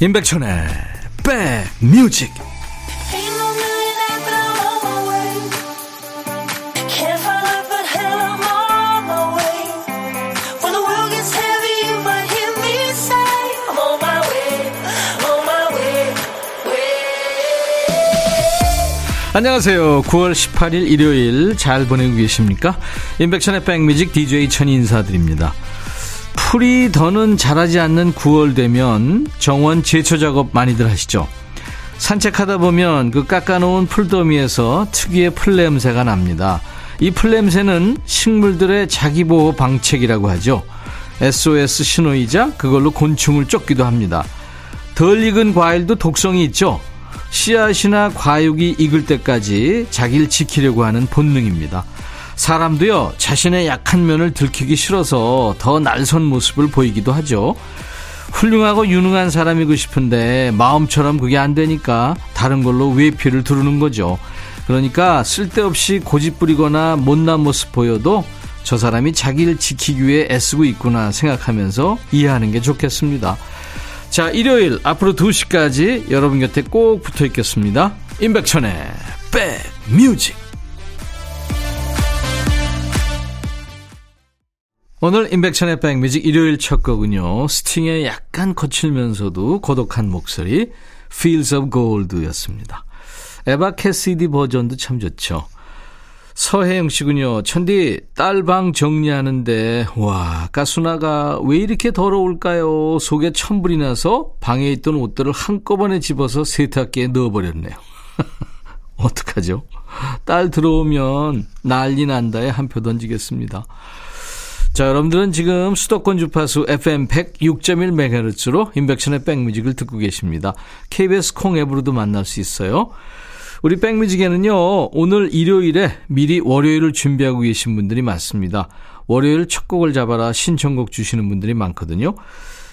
임백천의 백뮤직 안녕하세요. 9월 18일 일요일 잘 보내고 계십니까? 임백천의 백뮤직 DJ 천이 인사드립니다. 풀이 더는 자라지 않는 9월 되면 정원 제초 작업 많이들 하시죠. 산책하다 보면 그 깎아놓은 풀더미에서 특유의 풀 냄새가 납니다. 이 풀 냄새는 식물들의 자기보호 방책이라고 하죠. SOS 신호이자 그걸로 곤충을 쫓기도 합니다. 덜 익은 과일도 독성이 있죠. 씨앗이나 과육이 익을 때까지 자기를 지키려고 하는 본능입니다. 사람도요, 자신의 약한 면을 들키기 싫어서 더 날선 모습을 보이기도 하죠. 훌륭하고 유능한 사람이고 싶은데 마음처럼 그게 안 되니까 다른 걸로 외피를 두르는 거죠. 그러니까 쓸데없이 고집 부리거나 못난 모습 보여도 저 사람이 자기를 지키기 위해 애쓰고 있구나 생각하면서 이해하는 게 좋겠습니다. 자, 일요일 앞으로 2시까지 여러분 곁에 꼭 붙어 있겠습니다. 임백천의 백뮤직. 오늘 인백션의 백뮤직 일요일 첫 곡은요. 스팅의 약간 거칠면서도 고독한 목소리 Fields of Gold였습니다. 에바 캐시디 버전도 참 좋죠. 서혜영 씨군요. 천디 딸방 정리하는데 와 가수나가 왜 이렇게 더러울까요? 속에 천불이 나서 방에 있던 옷들을 한꺼번에 집어서 세탁기에 넣어버렸네요. 어떡하죠? 딸 들어오면 난리 난다에 한 표 던지겠습니다. 자, 여러분들은 지금 수도권 주파수 FM 106.1MHz로 인백션의 백뮤직을 듣고 계십니다. KBS 콩 앱으로도 만날 수 있어요. 우리 백뮤직에는요, 오늘 일요일에 미리 월요일을 준비하고 계신 분들이 많습니다. 월요일 첫 곡을 잡아라 신청곡 주시는 분들이 많거든요.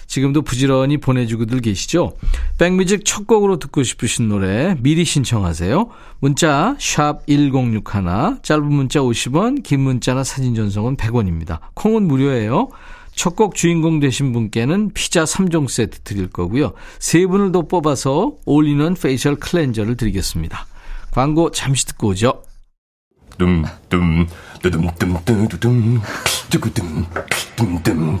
지금도 부지런히 보내주고들 계시죠? 백뮤직 첫 곡으로 듣고 싶으신 노래 미리 신청하세요. 문자 1061, 짧은 문자 50원, 긴 문자나 사진 전송은 100원입니다. 콩은 무료예요. 첫 곡 주인공 되신 분께는 피자 3종 세트 드릴 거고요. 세 분을 더 뽑아서 올리는 facial cleanser를 드리겠습니다. 광고 잠시 듣고 오죠. 둠둠, 두둠둠, 두둠, 두구둠, 둠둠.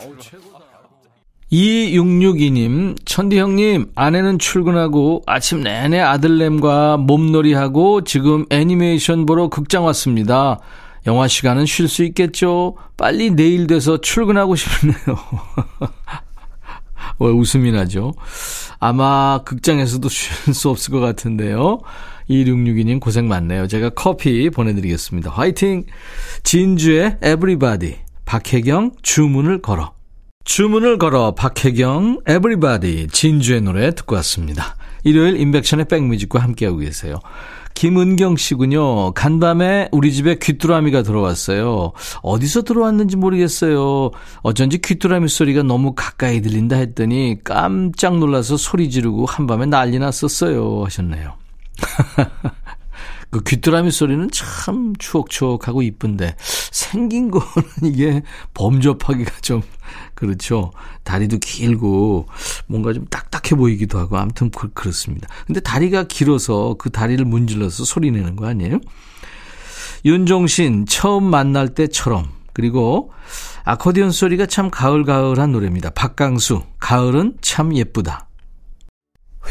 2662님, 천디형님, 아내는 출근하고 아침 내내 아들냄과 몸놀이하고 지금 애니메이션 보러 극장 왔습니다. 영화 시간은 쉴 수 있겠죠? 빨리 내일 돼서 출근하고 싶네요. 왜 웃음이 나죠? 아마 극장에서도 쉴 수 없을 것 같은데요. 2662님 고생 많네요. 제가 커피 보내드리겠습니다. 화이팅! 진주의 Everybody, 박혜경 주문을 걸어. 주문을 걸어 박혜경 Everybody 진주의 노래 듣고 왔습니다. 일요일 임백천의 백뮤직과 함께하고 계세요. 김은경 씨군요. 간밤에 우리 집에 귀뚜라미가 들어왔어요. 어디서 들어왔는지 모르겠어요. 어쩐지 귀뚜라미 소리가 너무 가까이 들린다 했더니 깜짝 놀라서 소리 지르고 한밤에 난리 났었어요. 하셨네요. 그 귀뚜라미 소리는 참 추억추억하고 이쁜데 생긴 거는 이게 범접하기가 좀 그렇죠. 다리도 길고 뭔가 좀 딱딱해 보이기도 하고 아무튼 그, 그렇습니다. 근데 다리가 길어서 그 다리를 문질러서 소리 내는 거 아니에요? 윤종신 처음 만날 때처럼 그리고 아코디언 소리가 참 가을가을한 노래입니다. 박강수 가을은 참 예쁘다.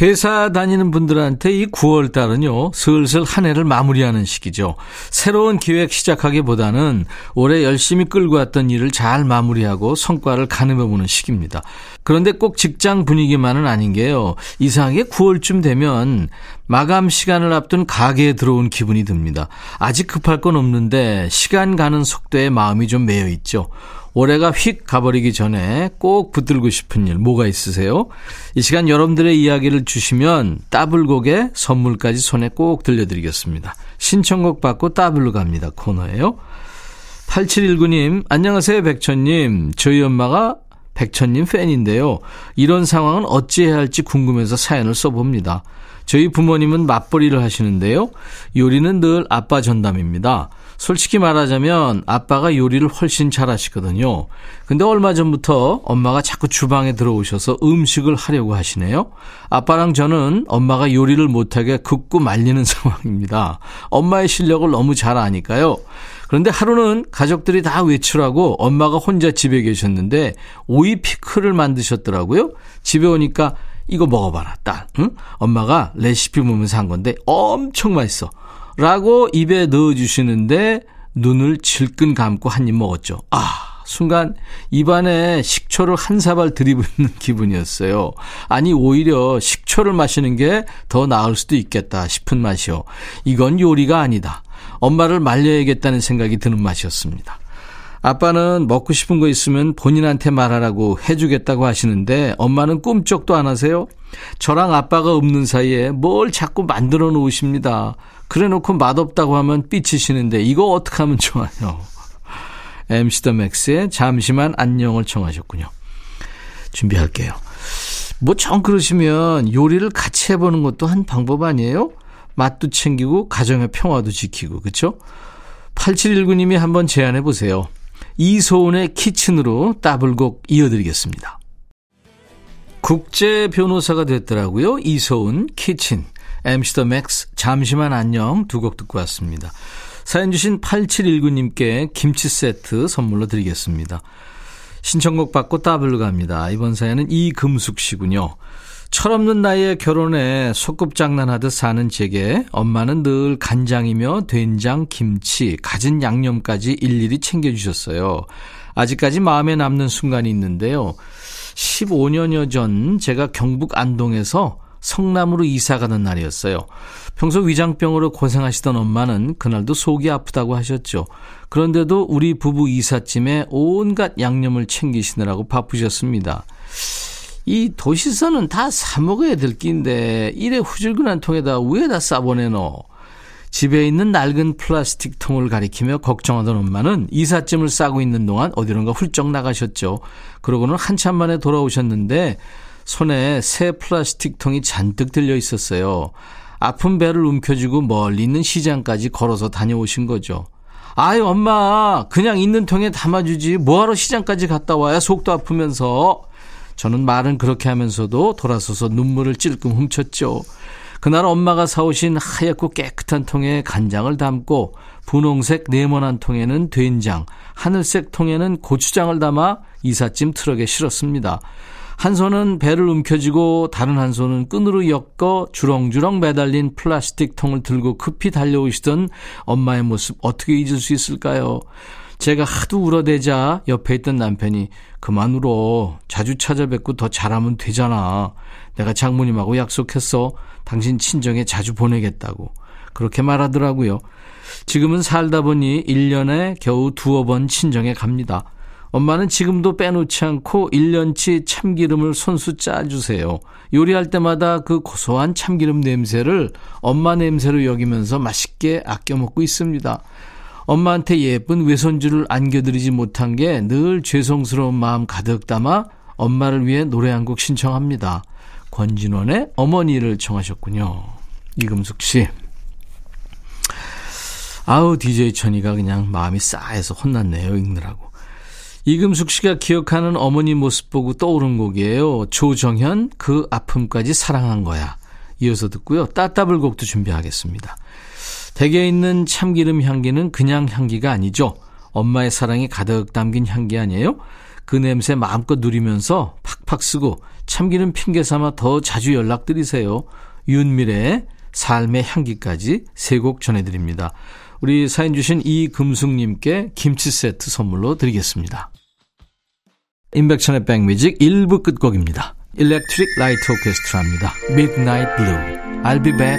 회사 다니는 분들한테 이 9월 달은요, 슬슬 한 해를 마무리하는 시기죠. 새로운 기획 시작하기보다는 올해 열심히 끌고 왔던 일을 잘 마무리하고 성과를 가늠해 보는 시기입니다. 그런데 꼭 직장 분위기만은 아닌 게요. 이상하게 9월쯤 되면 마감 시간을 앞둔 가게에 들어온 기분이 듭니다. 아직 급할 건 없는데 시간 가는 속도에 마음이 좀 매여 있죠. 올해가 휙 가버리기 전에 꼭 붙들고 싶은 일 뭐가 있으세요? 이 시간 여러분들의 이야기를 주시면 따블곡에 선물까지 손에 꼭 들려드리겠습니다. 신청곡 받고 따블로 갑니다 코너예요. 8719님, 안녕하세요, 백천님. 저희 엄마가 백천님 팬인데요. 이런 상황은 어찌해야 할지 궁금해서 사연을 써봅니다. 저희 부모님은 맞벌이를 하시는데요. 요리는 늘 아빠 전담입니다. 솔직히 말하자면 아빠가 요리를 훨씬 잘 하시거든요. 근데 얼마 전부터 엄마가 자꾸 주방에 들어오셔서 음식을 하려고 하시네요. 아빠랑 저는 엄마가 요리를 못하게 긋고 말리는 상황입니다. 엄마의 실력을 너무 잘 아니까요. 그런데 하루는 가족들이 다 외출하고 엄마가 혼자 집에 계셨는데 오이 피클을 만드셨더라고요. 집에 오니까 이거 먹어봐라, 딸. 응? 엄마가 레시피 보면서 한 건데 엄청 맛있어. 라고 입에 넣어주시는데 눈을 질끈 감고 한 입 먹었죠. 아, 순간 입안에 식초를 한 사발 들이붓는 기분이었어요. 아니, 오히려 식초를 마시는 게 더 나을 수도 있겠다 싶은 맛이요. 이건 요리가 아니다. 엄마를 말려야겠다는 생각이 드는 맛이었습니다. 아빠는 먹고 싶은 거 있으면 본인한테 말하라고 해주겠다고 하시는데 엄마는 꿈쩍도 안 하세요? 저랑 아빠가 없는 사이에 뭘 자꾸 만들어 놓으십니다. 그래 놓고 맛없다고 하면 삐치시는데 이거 어떻게 하면 좋아요? MC 더 맥스의 잠시만 안녕을 청하셨군요. 준비할게요. 뭐 정 그러시면 요리를 같이 해보는 것도 한 방법 아니에요? 맛도 챙기고 가정의 평화도 지키고 그렇죠? 8719님이 한번 제안해 보세요. 이소은의 키친으로 따블곡 이어드리겠습니다. 국제 변호사가 됐더라고요. 이소은 키친. MC 더 맥스 잠시만 안녕 두 곡 듣고 왔습니다. 사연 주신 8719님께 김치 세트 선물로 드리겠습니다. 신청곡 받고 따블로 갑니다. 이번 사연은 이금숙 씨군요. 철없는 나이에 결혼해 소꿉장난하듯 사는 제게 엄마는 늘 간장이며 된장, 김치, 갖은 양념까지 일일이 챙겨주셨어요. 아직까지 마음에 남는 순간이 있는데요. 15년여 전 제가 경북 안동에서 성남으로 이사 가는 날이었어요. 평소 위장병으로 고생하시던 엄마는 그날도 속이 아프다고 하셨죠. 그런데도 우리 부부 이삿짐에 온갖 양념을 챙기시느라고 바쁘셨습니다. 이 도시서는 다 사먹어야 될 끼인데 이래 후줄근한 통에다 위에다 싸보내노. 집에 있는 낡은 플라스틱 통을 가리키며 걱정하던 엄마는 이삿짐을 싸고 있는 동안 어디론가 훌쩍 나가셨죠. 그러고는 한참 만에 돌아오셨는데 손에 새 플라스틱 통이 잔뜩 들려 있었어요. 아픈 배를 움켜쥐고 멀리 있는 시장까지 걸어서 다녀오신 거죠. 아유, 엄마, 그냥 있는 통에 담아주지. 뭐하러 시장까지 갔다 와야 속도 아프면서. 저는 말은 그렇게 하면서도 돌아서서 눈물을 찔끔 훔쳤죠. 그날 엄마가 사오신 하얗고 깨끗한 통에 간장을 담고 분홍색 네모난 통에는 된장, 하늘색 통에는 고추장을 담아 이삿짐 트럭에 실었습니다. 한 손은 배를 움켜쥐고 다른 한 손은 끈으로 엮어 주렁주렁 매달린 플라스틱 통을 들고 급히 달려오시던 엄마의 모습 어떻게 잊을 수 있을까요? 제가 하도 울어대자 옆에 있던 남편이 그만 울어. 자주 찾아뵙고 더 잘하면 되잖아. 내가 장모님하고 약속했어. 당신 친정에 자주 보내겠다고. 그렇게 말하더라고요. 지금은 살다 보니 1년에 겨우 두어 번 친정에 갑니다. 엄마는 지금도 빼놓지 않고 1년치 참기름을 손수 짜주세요. 요리할 때마다 그 고소한 참기름 냄새를 엄마 냄새로 여기면서 맛있게 아껴 먹고 있습니다. 엄마한테 예쁜 외손주를 안겨드리지 못한 게 늘 죄송스러운 마음 가득 담아 엄마를 위해 노래 한 곡 신청합니다. 권진원의 어머니를 청하셨군요. 이금숙 씨. 아우, DJ 천이가 그냥 마음이 싸해서 혼났네요, 읽느라고. 이금숙 씨가 기억하는 어머니 모습 보고 떠오른 곡이에요. 조정현, 그 아픔까지 사랑한 거야. 이어서 듣고요. 따따블 곡도 준비하겠습니다. 댁에 있는 참기름 향기는 그냥 향기가 아니죠. 엄마의 사랑이 가득 담긴 향기 아니에요? 그 냄새 마음껏 누리면서 팍팍 쓰고 참기름 핑계 삼아 더 자주 연락드리세요. 윤미래의 삶의 향기까지 세 곡 전해드립니다. 우리 사연 주신 이금숙님께 김치 세트 선물로 드리겠습니다. 임백천의 백뮤직 1부 끝곡입니다. Electric Light Orchestra입니다. Midnight Blue. I'll be back.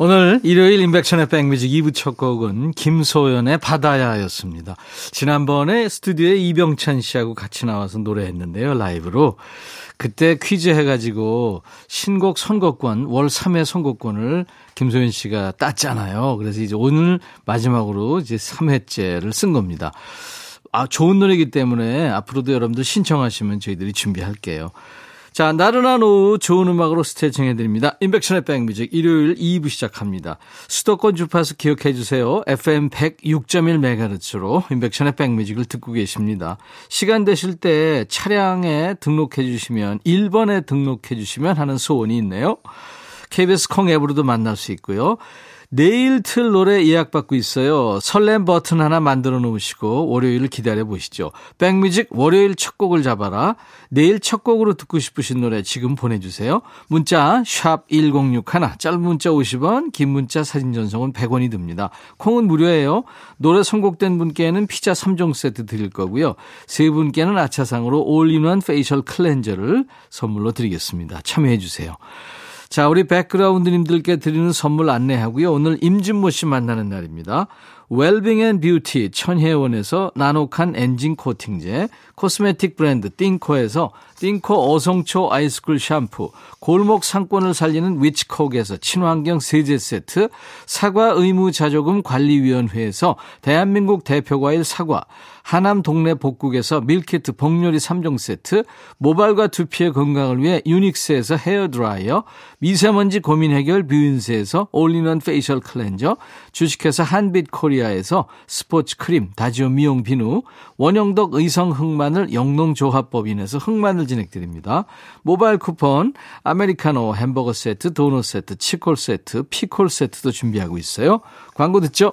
오늘 일요일 인백션의 백뮤직 2부 첫 곡은 김소연의 바다야였습니다. 지난번에 스튜디오에 이병찬 씨하고 같이 나와서 노래했는데요, 라이브로. 그때 퀴즈 해가지고 신곡 선곡권, 월 3회 선곡권을 김소연 씨가 땄잖아요. 그래서 이제 오늘 마지막으로 이제 3회째를 쓴 겁니다. 아, 좋은 노래이기 때문에 앞으로도 여러분들 신청하시면 저희들이 준비할게요. 자, 나른한 오후 좋은 음악으로 스트레칭 해드립니다. 인백션의 백뮤직 일요일 2부 시작합니다. 수도권 주파수 기억해 주세요. FM 106.1MHz로 인백션의 백뮤직을 듣고 계십니다. 시간 되실 때 차량에 등록해 주시면 1번에 등록해 주시면 하는 소원이 있네요. KBS 콩 앱으로도 만날 수 있고요. 내일 틀 노래 예약받고 있어요. 설렘 버튼 하나 만들어 놓으시고 월요일을 기다려 보시죠. 백뮤직 월요일 첫 곡을 잡아라. 내일 첫 곡으로 듣고 싶으신 노래 지금 보내주세요. 문자 1061, 짧은 문자 50원, 긴 문자 사진 전송은 100원이 듭니다. 콩은 무료예요. 노래 선곡된 분께는 피자 3종 세트 드릴 거고요. 세 분께는 아차상으로 all-in-one facial cleanser를 선물로 드리겠습니다. 참여해 주세요. 자, 우리 background님들께 드리는 선물 안내하고요. 오늘 임진모 씨 만나는 날입니다. 웰빙 and beauty 천혜원에서 나노칸 엔진 코팅제, 코스메틱 브랜드 띵코에서 띵코 어성초 아이스쿨 샴푸, 골목 상권을 살리는 위치콕에서 친환경 세제 세트, 사과 의무 자조금 관리위원회에서 대한민국 대표과일 사과, 하남 동네 복국에서 밀키트 복요리 3종 세트, 모발과 두피의 건강을 위해 유닉스에서 헤어드라이어, 미세먼지 고민 해결 뷰인스에서 all-in-one facial cleanser, 주식회사 한빛 코리아에서 스포츠 크림, 다지오 미용 비누, 원형덕 의성 흑마늘 영농조합법인에서 흑마늘 진액 드립니다. 모바일 쿠폰, 아메리카노 햄버거 세트, 도넛 세트, 치콜 세트, 피콜 세트도 준비하고 있어요. 광고 듣죠?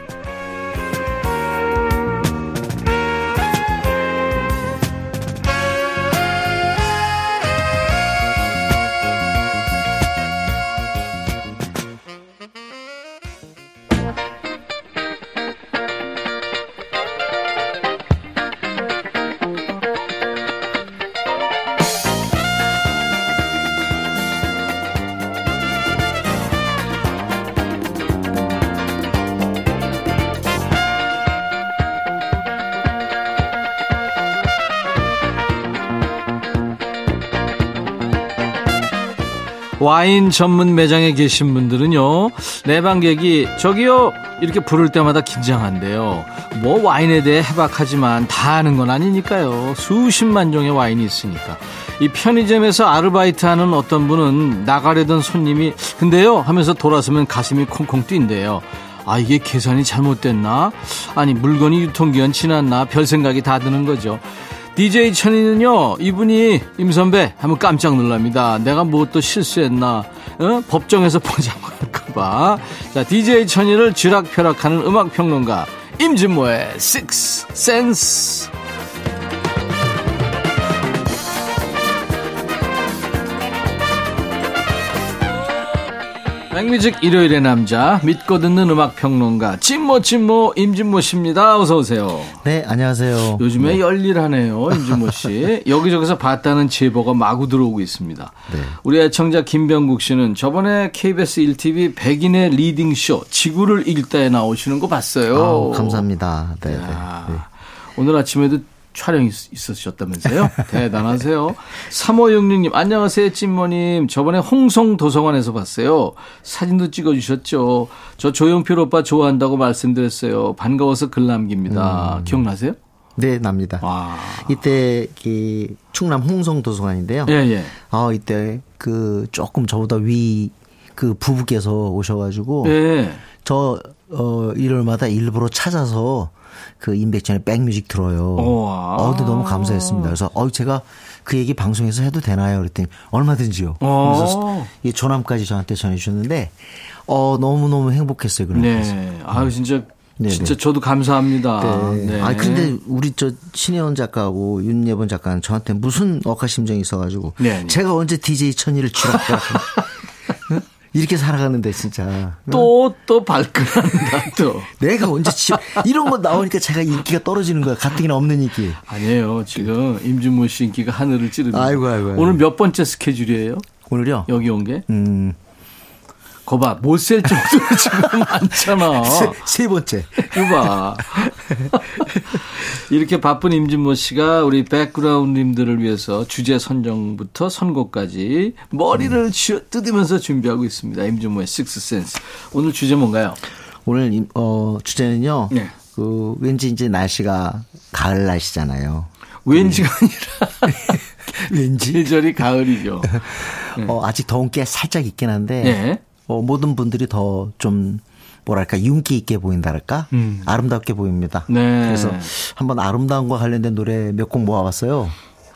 와인 전문 매장에 계신 분들은요, 내방객이 저기요 이렇게 부를 때마다 긴장한대요. 뭐 와인에 대해 해박하지만 다 아는 건 아니니까요. 수십만 종의 와인이 있으니까. 이 편의점에서 아르바이트 하는 어떤 분은 나가려던 손님이 근데요 하면서 돌아서면 가슴이 콩콩 뛴대요. 아 이게 계산이 잘못됐나? 아니 물건이 유통기한 지났나? 별 생각이 다 드는 거죠. DJ 천이는요, 이분이 임선배 하면 깜짝 놀랍니다. 내가 뭐 또 실수했나? 어? 법정에서 포장할까봐. 자, DJ 천이를 쥐락펴락하는 음악평론가, 임진모의 Six Sense. 백뮤직 일요일의 남자 믿고 듣는 음악 평론가 진모 진모 임진모 씨입니다. 어서 오세요. 네, 안녕하세요. 요즘에 네. 열일하네요, 임진모 씨. 여기저기서 봤다는 제보가 마구 들어오고 있습니다. 네. 우리 애청자 김병국 씨는 저번에 KBS 1TV 백인의 reading 쇼 지구를 읽다에 나오시는 거 봤어요. 아 감사합니다. 네, 네, 네. 오늘 아침에도 촬영이 있- 있으셨다면서요? 대단하세요. 3566님, 안녕하세요, 찐모님. 저번에 홍성 도서관에서 봤어요. 사진도 찍어주셨죠. 저 조용필 오빠 좋아한다고 말씀드렸어요. 반가워서 글 남깁니다. 기억나세요? 네, 납니다. 와. 이때 그 충남 홍성 도서관인데요. 예, 예. 아, 이때 그 조금 저보다 위 그 부부께서 오셔가지고 예. 저 어, 일요일마다 일부러 찾아서 그 임백천의 백뮤직 들어요. 우와. 어, 근데 너무 감사했습니다. 그래서 어, 제가 그 얘기 방송에서 해도 되나요? 그랬더니 얼마든지요. 어. 그래서 이 조남까지 저한테 전해주셨는데 어, 너무 너무 행복했어요. 그런 네. 네. 아유, 진짜, 네, 진짜 네. 저도 감사합니다. 네. 아 근데 우리 저 신혜원 작가하고 윤예본 작가는 저한테 무슨 억하심정이 있어가지고 네, 네. 제가 언제 DJ 천이를 주라고 이렇게 살아가는데 진짜 또, 또 발끈한다, 또. 내가 언제 집 이런 거 나오니까 제가 인기가 떨어지는 거야 가뜩이나 없는 인기 아니에요. 지금 임준모 씨 인기가 하늘을 찌릅니다. 아이고, 아이고, 아이고. 오늘 몇 번째 스케줄이에요? 오늘요 여기 온 게? 음 거봐, 못 셀 정도로 지금 많잖아. 세, 세 번째 이봐. 이렇게 바쁜 임진모 씨가 우리 백그라운드님들을 위해서 주제 선정부터 선곡까지 머리를 쥐어 뜯으면서 준비하고 있습니다. 임진모의 식스센스. 오늘 주제 뭔가요? 오늘 임- 어 주제는요 네. 그 왠지 이제 날씨가 가을 날씨잖아요 왠지가 아니라 왠지 계절이 가을이죠. 어 아직 더운 게 살짝 있긴 한데 네. 어, 모든 분들이 더좀 뭐랄까 윤기 있게 보인다랄까 음. 아름답게 보입니다. 네. 그래서 한번 아름다움과 관련된 노래 몇 곡 모아봤어요.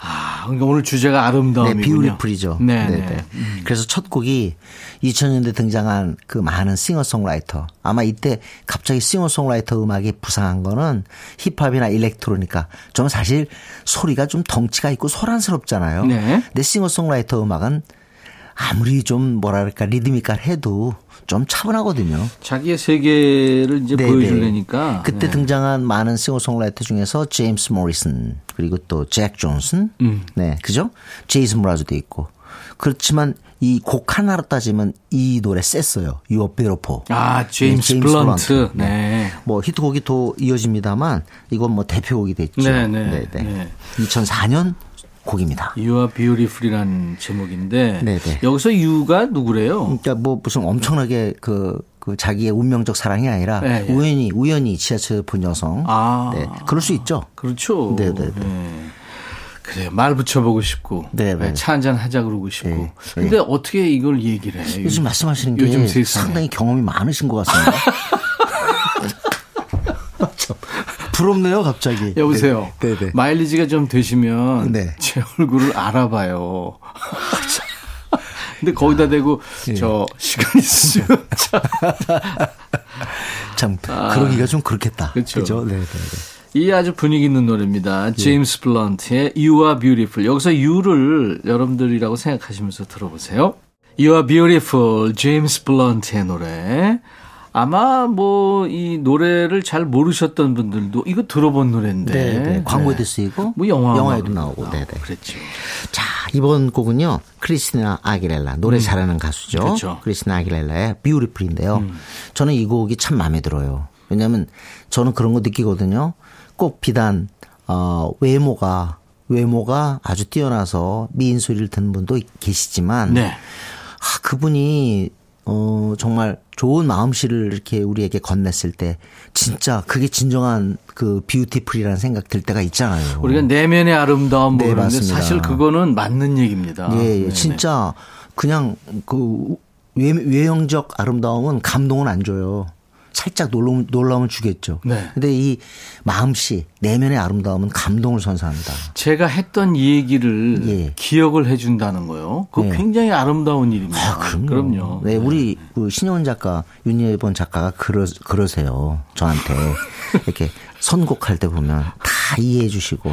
아, 그러니까 오늘 주제가 아름다움이군요. 네, beautiful이죠. 네, 네, 네. 네. 그래서 첫 곡이 2000년대 등장한 그 많은 싱어송라이터. 아마 이때 갑자기 싱어송라이터 음악이 부상한 거는 힙합이나 electronica니까 좀 사실 소리가 좀 덩치가 있고 소란스럽잖아요. 네. 근데 싱어송라이터 음악은 아무리 좀 뭐랄까 리드미컬 해도 좀 차분하거든요. 자기의 세계를 이제 네, 보여주려니까. 그때 네. 등장한 많은 싱어송라이터 중에서 제임스 모리슨 그리고 또 잭 존슨, 음. 네, 그죠? 제이슨 므라즈도 있고. 그렇지만 이 곡 하나로 따지면 이 노래 셌어요. You Are. 아, 제임스 네, 블런트. 블런트. 네. 뭐 히트곡이 또 이어집니다만 이건 뭐 대표곡이 됐죠. 네, 네, 네. 2004년 곡입니다. You are beautiful이라는 제목인데 네, 네. 여기서 You가 누구래요? 그러니까 뭐 무슨 엄청나게 그, 그 자기의 운명적 사랑이 아니라 네, 예. 우연히 우연히 지하철 본 여성. 아. 네, 그럴 수 있죠. 그렇죠. 네, 네, 네. 네. 그래 말 붙여보고 싶고 네, 네. 차 한잔 하자 그러고 싶고. 네, 근데 어떻게 이걸 얘기를 해? 요즘 말씀하시는 게 요즘 세상에. 상당히 경험이 많으신 것 같습니다. 참, 부럽네요, 갑자기. 여보세요. 네, 네. 마일리지가 좀 되시면 네. 제 얼굴을 알아봐요. 근데 거기다 대고 예. 저 시간 있으면 참 참, 그러기가 좀 그렇겠다. 아. 그렇죠. 네, 네, 네. 이 아주 분위기 있는 노래입니다. 제임스 블런트의 You Are Beautiful. 여기서 You를 여러분들이라고 생각하시면서 들어보세요. You Are Beautiful, 제임스 블런트의 노래. 아마 뭐 이 노래를 잘 모르셨던 분들도 이거 들어본 노래인데. 네, 네. 광고에도 쓰이고, 뭐 영화 영화에도 나오고, 네, 네. 그랬죠. 자, 이번 곡은요, 크리스티나 아길레라, 노래 잘하는 가수죠. 그렇죠. 음. 크리스티나 아길레라의 Beautiful인데요. 저는 이 곡이 참 마음에 들어요. 왜냐면 저는 그런 거 느끼거든요. 꼭 비단, 어, 외모가, 외모가 아주 뛰어나서 미인 소리를 듣는 분도 계시지만, 네. 아, 그분이 어 정말 좋은 마음씨를 이렇게 우리에게 건넸을 때 진짜 그게 진정한 그 뷰티풀이라는 생각 들 때가 있잖아요. 우리가 내면의 아름다움 네, 모르는데 맞습니다. 사실 그거는 맞는 얘기입니다. 예, 예. 네네. 진짜 그냥 그 외, 외형적 아름다움은 감동은 안 줘요. 살짝 놀라움, 놀라움을 주겠죠. 네. 근데 이 마음씨, 내면의 아름다움은 감동을 선사합니다. 제가 했던 이 얘기를 예. 기억을 해준다는 거요. 그거 네. 굉장히 아름다운 일입니다. 그럼요. 네, 우리 그 신혜원 작가, 윤예번 작가가 그러, 그러세요. 저한테. 이렇게 선곡할 때 보면 다 이해해 주시고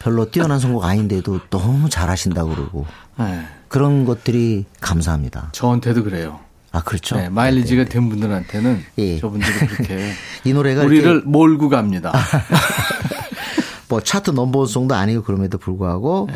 별로 뛰어난 선곡 아닌데도 너무 잘하신다고 그러고 네. 그런 것들이 감사합니다. 저한테도 그래요. 아, 그렇죠. 네, 마일리지가 된 분들한테는 예. 저분들이 그렇게 이 노래가 우리를 이렇게 몰고 갑니다. 뭐 차트 넘버원송도 아니고 그럼에도 불구하고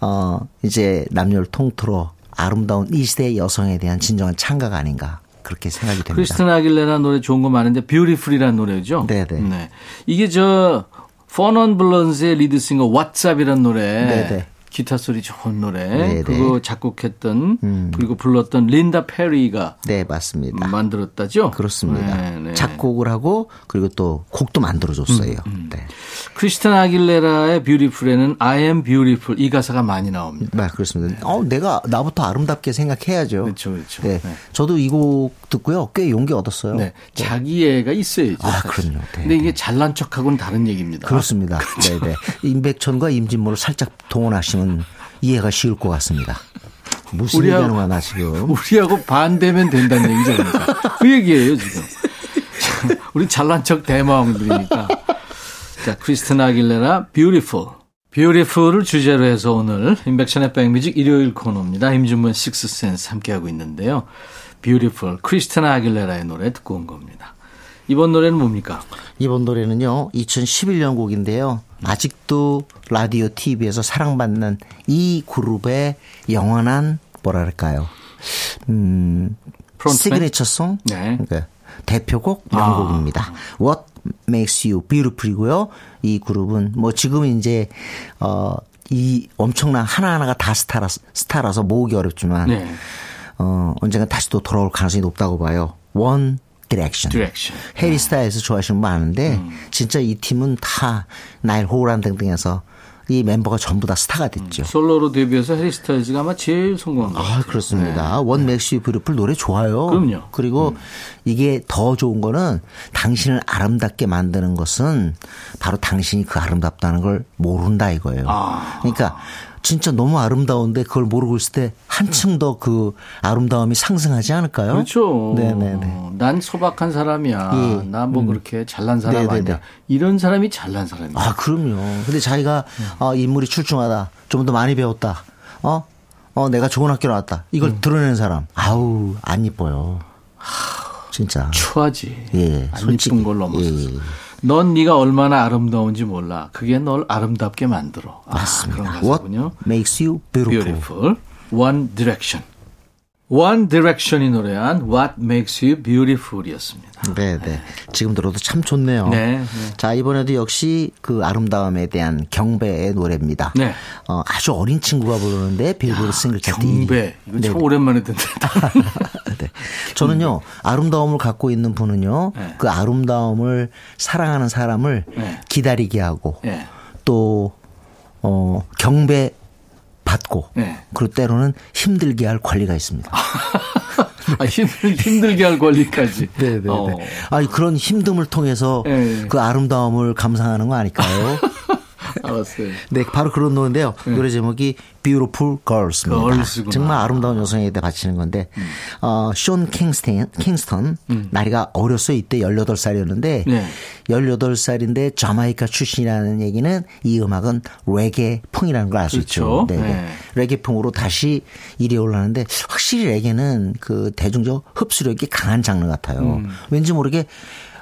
어 이제 남녀를 통틀어 아름다운 이 시대의 여성에 대한 진정한 창가가 아닌가 그렇게 생각이 됩니다. 크리스틴 아길레라 노래 좋은 거 많은데 뷰티풀이라는 노래죠. 네네. 네. 이게 저 포넌 블런즈의 리드 싱어 왓츠업이라는 노래. 네네. 기타 소리 좋은 노래. 네네. 그거 작곡했던 그리고 불렀던 린다 페리가 네, 맞습니다. 만들었다죠? 그렇습니다. 네, 네. 작곡을 하고 그리고 또 곡도 만들어줬어요. 음, 네. 크리스티나 아길레라의 Beautiful에는 I am beautiful 이 가사가 많이 나옵니다. 네, 그렇습니다. 어, 내가 나부터 아름답게 생각해야죠. 그렇죠, 그렇죠. 네. 네. 저도 이곡 듣고요. 꽤 용기 얻었어요. 네. 자기애가 있어야죠. 아, 사실. 그럼요. 네, 근데 이게 잘난 척하고는 다른 얘기입니다. 그렇습니다. 그렇죠. 네, 네. 임백천과 임진모를 살짝 동원하시면 이해가 쉬울 것 같습니다. 무슨 우리하고- 얘기하는 거야, 나 지금. 우리하고 반대면 된다는 얘기죠. 그러니까. 그 얘기예요, 지금. 우리 잘난 척 대마왕들이니까. 자, 크리스틴 아길레라, Beautiful. Beautiful을 주제로 해서 오늘 인백션의 백뮤직 일요일 코너입니다. 임준문 식스센스 함께하고 있는데요. Beautiful, 크리스틴 아길레라의 노래 듣고 온 겁니다. 이번 노래는 뭡니까? 이번 노래는요, 2011년 곡인데요. 아직도 라디오, TV에서 사랑받는 이 그룹의 영원한, 뭐랄까요. 음, frontman? Signature song? 네. 그러니까 대표곡 명곡입니다. What Makes You Beautiful이고요. 이 그룹은 뭐 지금 이제 어이 엄청난 하나하나가 다 스타라서, 스타라서 모으기 어렵지만 네. 어 언젠가 다시 또 돌아올 가능성이 높다고 봐요. One Direction. Direction. 해리 스타일스 좋아하시는 분 많은데 진짜 이 팀은 다 나일 호란 등등해서 이 멤버가 전부 다 스타가 됐죠. 솔로로 데뷔해서 해리 스타일즈가 아마 제일 성공한 것 같아요. 아, 그렇습니다. What Makes You Beautiful 노래 좋아요. 네. 그럼요. 음. 그리고 이게 더 좋은 거는 당신을 아름답게 만드는 것은 바로 당신이 그 아름답다는 걸 모른다 이거예요. 아. 그러니까 진짜 너무 아름다운데 그걸 모르고 있을 때 한층 더 그 아름다움이 상승하지 않을까요? 그렇죠. 네네네. 어, 난 소박한 사람이야. 예. 나뭐 그렇게 잘난 사람 네네네. 아니야. 이런 사람이 잘난 사람이야. 아, 그럼요. 근데 자기가 어, 인물이 출중하다. 좀 더 많이 배웠다. 어? 어, 내가 좋은 학교 나왔다. 이걸 음. 드러내는 사람. 아우, 안 이뻐요. 진짜. 추하지. 예, 안 솔직히. 이쁜 걸 넘어서. 예, 예. 넌 네가 얼마나 아름다운지 몰라. 그게 널 아름답게 만들어. 아, 맞습니다. 그런 What 가사군요. makes you beautiful. Beautiful. One Direction. One Direction이 노래한 What Makes You Beautiful이었습니다. 네, 네. 지금 들어도 참 좋네요. 네, 네. 자, 이번에도 역시 그 아름다움에 대한 경배의 노래입니다. 네. 어, 아주 어린 친구가 부르는데 빌보드 싱글 차트 1위. 경배. 이거 참 오랜만에 듣는다. 네. 저는요, 아름다움을 갖고 있는 분은요, 네. 그 아름다움을 사랑하는 사람을 네. 기다리게 하고, 네. 또, 어, 경배 받고, 네. 그리고 때로는 힘들게 할 권리가 있습니다. 아, 힘들, 힘들게 할 권리까지. 네네네. 어. 아니, 그런 힘듦을 통해서 네. 그 아름다움을 감상하는 거 아닐까요? 알았어요. 네, 바로 그런 노래인데요. 노래 제목이 Beautiful Girls입니다. Girls구나. 정말 아름다운 여성에 대해 바치는 건데, 어, 쇼 킹스턴, 킹스턴, 나이가 어렸어요. 이때 18살이었는데, 네. 18살인데 자마이카 출신이라는 얘기는 이 음악은 레게풍이라는 걸 알수 그렇죠. 있죠. 네, 네. 네. 레게풍으로 다시 이리 올라는데, 확실히 레게는 그 대중적 흡수력이 강한 장르 같아요. 음. 왠지 모르게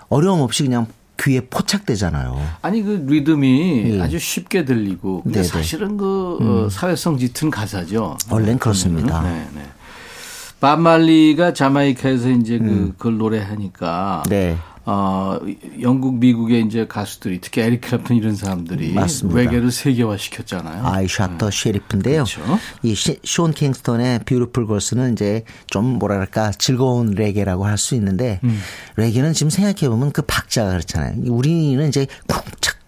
어려움 없이 그냥 귀에 포착되잖아요. 아니 그 리듬이 예. 아주 쉽게 들리고 근데 네네. 사실은 그 어, 사회성 짙은 가사죠. 원래는 그렇습니다. 네, 네. 밥 말리가 자마이카에서 이제 그 그걸 노래하니까 음. 네. 어 영국 미국의 이제 가수들이 특히 에릭 클랩튼 이런 사람들이 맞습니다. 레게를 세계화 시켰잖아요. I Shot the Sheriff인데요. 네. 그렇죠. 이 시- 션 킹스턴의 Beautiful Girls는 이제 좀 뭐랄까 즐거운 레게라고 할 수 있는데 음. 레게는 지금 생각해 보면 그 박자가 그렇잖아요. 우리는 이제 쿵착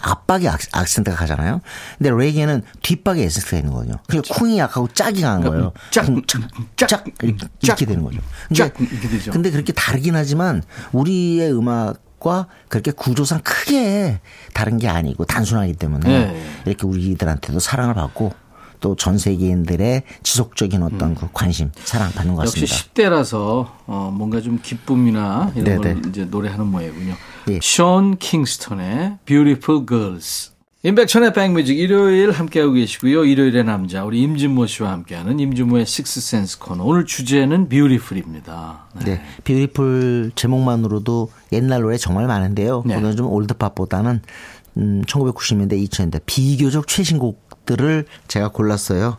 앞박에 악, 악센트가 가잖아요. 근데 레게는 뒷박에 액센트가 있는 거죠. 그러니까 쿵이 약하고 짝이 강한 거예요. 짝, 짝, 짝 이렇게, 짝, 이렇게 되는 거죠. 짝 이렇게 되죠. 근데 그렇게 다르긴 하지만 우리의 음악 과 그렇게 구조상 크게 다른 게 아니고 단순하기 때문에 네. 이렇게 우리들한테도 사랑을 받고 또 전 세계인들의 지속적인 어떤 그 관심, 사랑 받는 것 음. 역시 같습니다. 10대라서 어, 뭔가 좀 기쁨이나 이런 걸 네네. 이제 노래하는 모양이군요. 예. 션 킹스턴의 Beautiful Girls. 임백천의 백뮤직 일요일 함께하고 계시고요. 일요일의 남자 우리 임진모 씨와 함께하는 임진모의 식스센스 코너. 오늘 주제는 Beautiful입니다. 네. 네. Beautiful 제목만으로도 옛날 노래 정말 많은데요. 네. 오늘 좀 올드팝보다는 음, 1990년대, 2000년대 비교적 최신 곡들을 제가 골랐어요.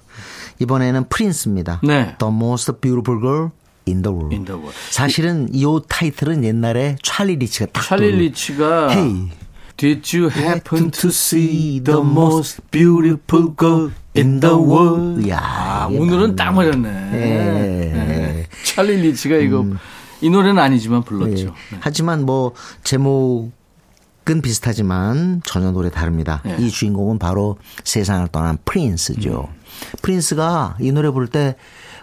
이번에는 프린스입니다. 네. The Most Beautiful Girl in the World. In the World. 사실은 이 타이틀은 옛날에 찰리 리치가 딱 찰리 리치가 Hey Did you happen to see the most beautiful girl in the world? 야, 아, 오늘은. 딱 맞았네. 예. 네. 찰리 리치가 이거 이 노래는 아니지만 불렀죠. 예. 하지만 뭐 제목 은 비슷하지만 전혀 노래 다릅니다. 예. 이 주인공은 바로 세상을 떠난 프린스죠. 프린스가 이 노래 부를 때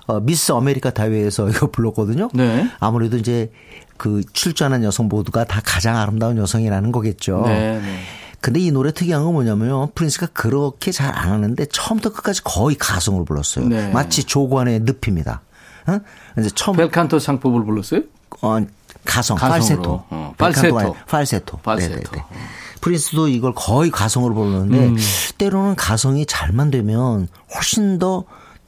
어, 미스 아메리카 대회에서 이거 불렀거든요. 네. 아무래도 이제 그 출전한 여성 모두가 다 가장 아름다운 여성이라는 거겠죠. 네, 네. 근데 이 노래 특이한 건 뭐냐면요. 프린스가 그렇게 잘 안 하는데 처음부터 끝까지 거의 가성으로 불렀어요. 네. 마치 조관우의 늪입니다. 어? 이제 처음 벨칸토 상법을 불렀어요? 어, 가성, 가성으로. 팔세토. 어, 팔세토. 팔세토. 팔세토. 네네네. 프린스도 이걸 거의 가성으로 부르는데 음. 때로는 가성이 잘만 되면 훨씬 더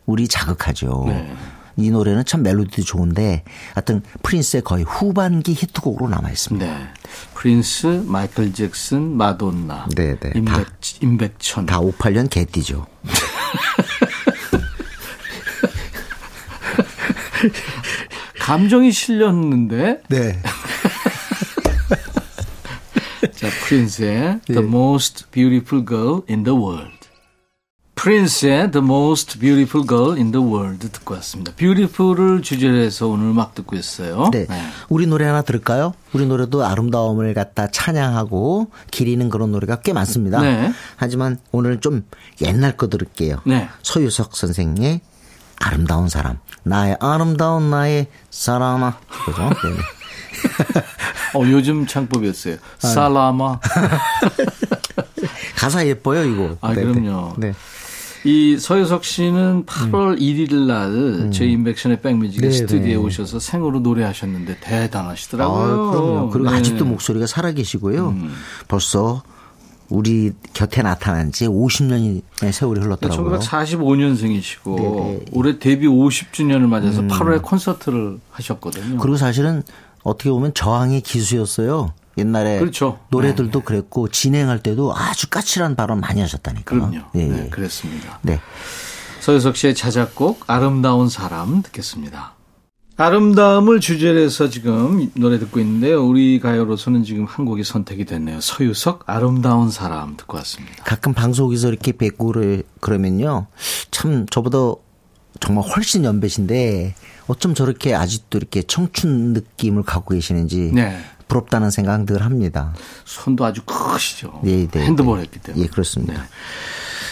우리 자극하죠. 네. 이 노래는 참 멜로디도 좋은데 하여튼 프린스의 거의 후반기 히트곡으로 남아 있습니다. 네. 프린스, 마이클 잭슨, 마돈나, 네, 네. 임백, 다- 임백천. 다 58년 개띠죠. 감정이 실렸는데 네. 자, 프린스의 예. The Most Beautiful Girl in the World. 프린스의 The Most Beautiful Girl in the World 듣고 왔습니다. Beautiful을 주제로 해서 오늘 막 듣고 있어요. 네. 우리 노래 하나 들을까요? 우리 노래도 아름다움을 갖다 찬양하고 기리는 그런 노래가 꽤 많습니다. 네. 하지만 오늘 좀 옛날 거 들을게요. 네. 서유석 선생의 아름다운 사람. 나의 아름다운 나의 사람아. 그죠? 네. 어, 요즘 창법이었어요. 아. 살라마. 가사 예뻐요, 이거. 아, 네, 그럼요. 네. 이 서유석 씨는 8월 1일 날 저희 인백션의 백뮤직의 음. 네, 스튜디오에 네. 오셔서 생으로 노래하셨는데 아, 대단하시더라고요. 그럼요. 그리고 네. 아직도 목소리가 살아계시고요. 벌써 우리 곁에 나타난 지 50년의 세월이 흘렀더라고요. 1945년생이시고 네, 네. 올해 데뷔 50주년을 맞아서 8월에 콘서트를 하셨거든요. 그리고 사실은 어떻게 보면 저항의 기수였어요. 옛날에 그렇죠. 노래들도 그랬고 진행할 때도 아주 까칠한 발언 많이 하셨다니까. 그럼요. 예, 네, 예. 그랬습니다. 네. 서유석 씨의 자작곡 아름다운 사람 듣겠습니다. 아름다움을 주제로 해서 지금 노래 듣고 있는데요. 우리 가요로서는 지금 한 곡이 선택이 됐네요. 서유석 아름다운 사람 듣고 왔습니다. 가끔 방송에서 이렇게 그래- 그러면요. 참 저보다 정말 훨씬 연배신데 어쩜 저렇게 아직도 이렇게 청춘 느낌을 갖고 계시는지 네. 부럽다는 생각 늘 합니다. 손도 아주 크시죠. 네, 네, 핸드볼 네. 했기 때문에. 예, 그렇습니다.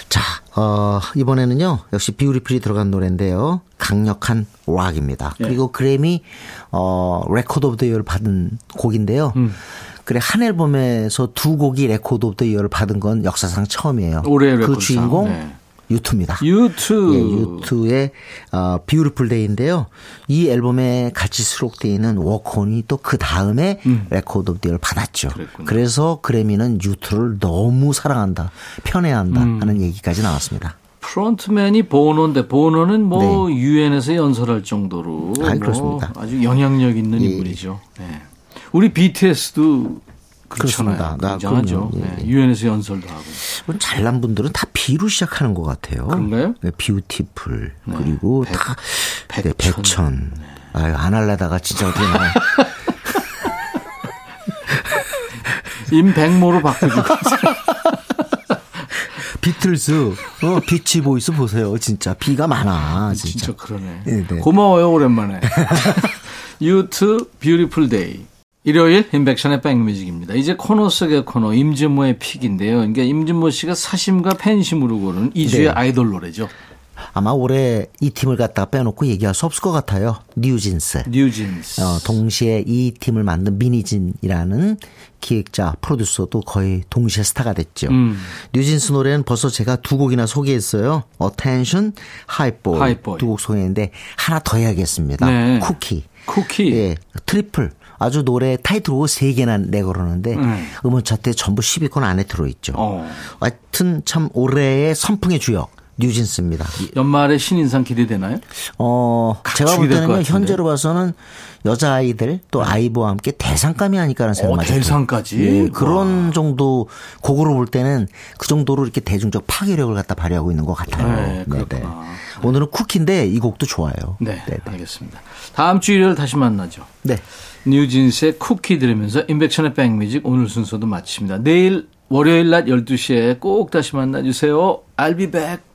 자, 어, 이번에는요, 역시 Beautiful이 들어간 노래인데요. 강력한 락입니다. 예. 그리고 그래미, 어, Record of the Year를 받은 곡인데요. 음. 그래, 한 앨범에서 두 곡이 Record of the Year를 받은 건 역사상 처음이에요. 올해의 그 레코드상. 주인공, 네. U2입니다. U2. 예, U2의 어, Beautiful Day인데요. 이 앨범에 같이 수록되어 있는 Walk On이 또 그 다음에 Record of the Year를 받았죠. 음. 그랬군요. 그래서 그래미는 U2를 너무 사랑한다, 편애한다 음. 하는 얘기까지 나왔습니다. Frontman이 보노인데 보노는 뭐 유엔에서 연설할 정도로 네. 아이, 뭐 그렇습니다. 아주 영향력 있는 예. 인물이죠. 네. 우리 BTS도 그렇습니다. 나- 굉장하죠. 네. 유엔에서 연설도 하고. 잘난 분들은 다 B로 시작하는 것 같아요. 그런가요? 네, Beautiful 그리고 백- 다 백천. 네, 백천. 아유 안 할래다가 진짜 어떻게 나 임백모로 바꾸고. 비틀즈, 어 비치 보이스 보세요. 진짜 B가 많아. 진짜. 진짜 그러네. 네, 네. 고마워요 오랜만에. U2 Beautiful Day. 일요일 임백천의 백뮤직입니다. 이제 코너 속의 코너 임진모의 pick인데요. 그러니까 임진모 씨가 사심과 팬심으로 고르는 이주의 네. 아이돌 노래죠. 아마 올해 이 팀을 갖다가 빼놓고 얘기할 수 없을 것 같아요. 뉴진스. 뉴진스. 어, 동시에 이 팀을 만든 민희진이라는 기획자, 프로듀서도 거의 동시에 스타가 됐죠. 음. 뉴진스 노래는 벌써 제가 두 곡이나 소개했어요. Attention, Hype Boy. 두곡 소개했는데 하나 더 해야겠습니다. 네. 쿠키. 쿠키. 예, triple. 아주 노래 타이틀곡 세 개나 내고 그러는데 음. 음원 차트에 전부 10위권 안에 들어있죠. 어. 하여튼 참 올해의 선풍의 주역 뉴진스입니다. 연말에 신인상 기대되나요? 어, 제가 볼 때는요, 현재로 봐서는 여자 아이들 또 네. 아이브와 함께 대상감이 아닐까라는 생각이 어, 대상까지? 예, 그런 정도, 곡으로 볼 때는 그 정도로 이렇게 대중적 파괴력을 갖다 발휘하고 있는 것 같아요. 네, 네, 네. 오늘은 쿠키인데 이 곡도 좋아요. 네, 네, 네. 알겠습니다. 다음 주 일요일 다시 만나죠. 네. 뉴진스의 쿠키 들으면서 인백션의 백뮤직 오늘 순서도 마칩니다. 내일 월요일 낮 12시에 꼭 다시 만나주세요. I'll be back.